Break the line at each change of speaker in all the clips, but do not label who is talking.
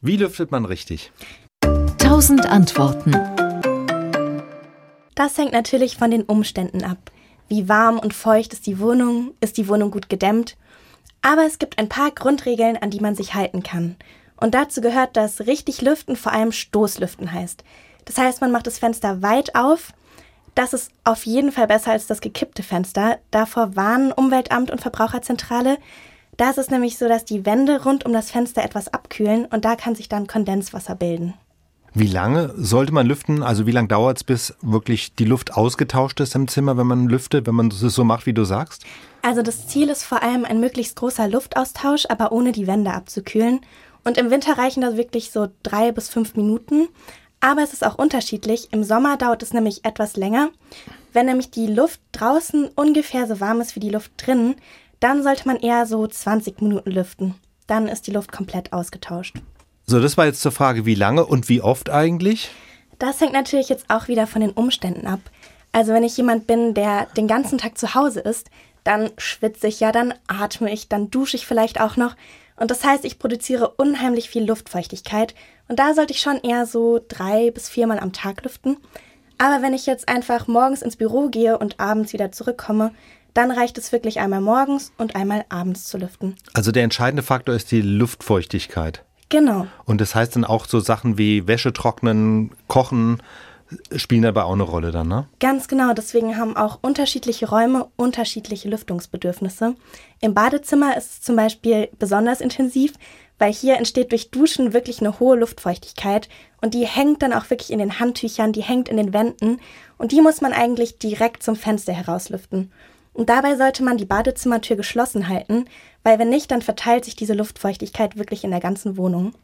Wie lüftet man richtig?
1000 Antworten.
Das hängt natürlich von den Umständen ab. Wie warm und feucht ist die Wohnung? Ist die Wohnung gut gedämmt? Aber es gibt ein paar Grundregeln, an die man sich halten kann. Und dazu gehört, dass richtig lüften vor allem Stoßlüften heißt. Das heißt, man macht das Fenster weit auf. Das ist auf jeden Fall besser als das gekippte Fenster. Davor warnen Umweltamt und Verbraucherzentrale. Da ist es nämlich so, dass die Wände rund um das Fenster etwas abkühlen und da kann sich dann Kondenswasser bilden.
Wie lange sollte man lüften? Also wie lange dauert es, bis wirklich die Luft ausgetauscht ist im Zimmer, wenn man lüftet, wenn man es so macht, wie du sagst?
Also das Ziel ist vor allem ein möglichst großer Luftaustausch, aber ohne die Wände abzukühlen. Und im Winter reichen das wirklich so drei bis fünf Minuten. Aber es ist auch unterschiedlich. Im Sommer dauert es nämlich etwas länger. Wenn nämlich die Luft draußen ungefähr so warm ist wie die Luft drinnen, dann sollte man eher so 20 Minuten lüften. Dann ist die Luft komplett ausgetauscht.
So, das war jetzt zur Frage, wie lange und wie oft eigentlich?
Das hängt natürlich jetzt auch wieder von den Umständen ab. Also wenn ich jemand bin, der den ganzen Tag zu Hause ist, dann schwitze ich ja, dann atme ich, dann dusche ich vielleicht auch noch. Und das heißt, ich produziere unheimlich viel Luftfeuchtigkeit. Und da sollte ich schon eher so drei bis viermal am Tag lüften. Aber wenn ich jetzt einfach morgens ins Büro gehe und abends wieder zurückkomme, dann reicht es wirklich einmal morgens und einmal abends zu lüften.
Also der entscheidende Faktor ist die Luftfeuchtigkeit.
Genau.
Und das heißt dann auch so Sachen wie Wäsche trocknen, kochen, spielen dabei auch eine Rolle dann, ne?
Ganz genau, deswegen haben auch unterschiedliche Räume unterschiedliche Lüftungsbedürfnisse. Im Badezimmer ist es zum Beispiel besonders intensiv, weil hier entsteht durch Duschen wirklich eine hohe Luftfeuchtigkeit und die hängt dann auch wirklich in den Handtüchern, die hängt in den Wänden und die muss man eigentlich direkt zum Fenster herauslüften. Und dabei sollte man die Badezimmertür geschlossen halten, weil wenn nicht, dann verteilt sich diese Luftfeuchtigkeit wirklich in der ganzen Wohnung.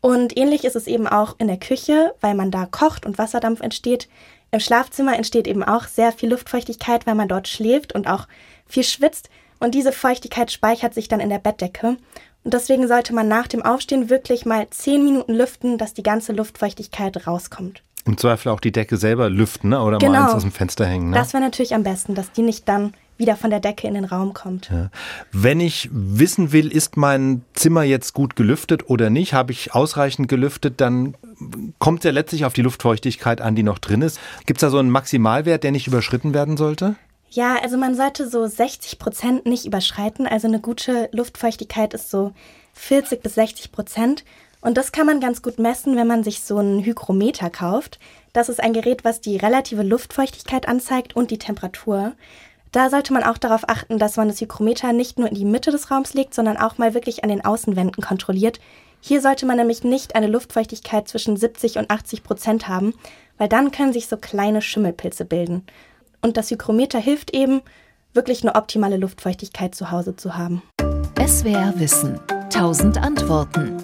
Und ähnlich ist es eben auch in der Küche, weil man da kocht und Wasserdampf entsteht. Im Schlafzimmer entsteht eben auch sehr viel Luftfeuchtigkeit, weil man dort schläft und auch viel schwitzt. Und diese Feuchtigkeit speichert sich dann in der Bettdecke. Und deswegen sollte man nach dem Aufstehen wirklich mal zehn Minuten lüften, dass die ganze Luftfeuchtigkeit rauskommt.
Im Zweifel auch die Decke selber lüften, ne? oder
genau.
mal eins aus dem Fenster hängen. Ne?
Das wäre natürlich am besten, dass die nicht dann wieder von der Decke in den Raum kommt. Ja.
Wenn ich wissen will, ist mein Zimmer jetzt gut gelüftet oder nicht, habe ich ausreichend gelüftet, dann kommt es ja letztlich auf die Luftfeuchtigkeit an, die noch drin ist. Gibt es da so einen Maximalwert, der nicht überschritten werden sollte?
Ja, also man sollte so 60 Prozent nicht überschreiten. Also eine gute Luftfeuchtigkeit ist so 40 bis 60 Prozent. Und das kann man ganz gut messen, wenn man sich so einen Hygrometer kauft. Das ist ein Gerät, was die relative Luftfeuchtigkeit anzeigt und die Temperatur. Da sollte man auch darauf achten, dass man das Hygrometer nicht nur in die Mitte des Raums legt, sondern auch mal wirklich an den Außenwänden kontrolliert. Hier sollte man nämlich nicht eine Luftfeuchtigkeit zwischen 70 und 80 Prozent haben, weil dann können sich so kleine Schimmelpilze bilden. Und das Hygrometer hilft eben, wirklich eine optimale Luftfeuchtigkeit zu Hause zu haben.
SWR Wissen. 1000 Antworten.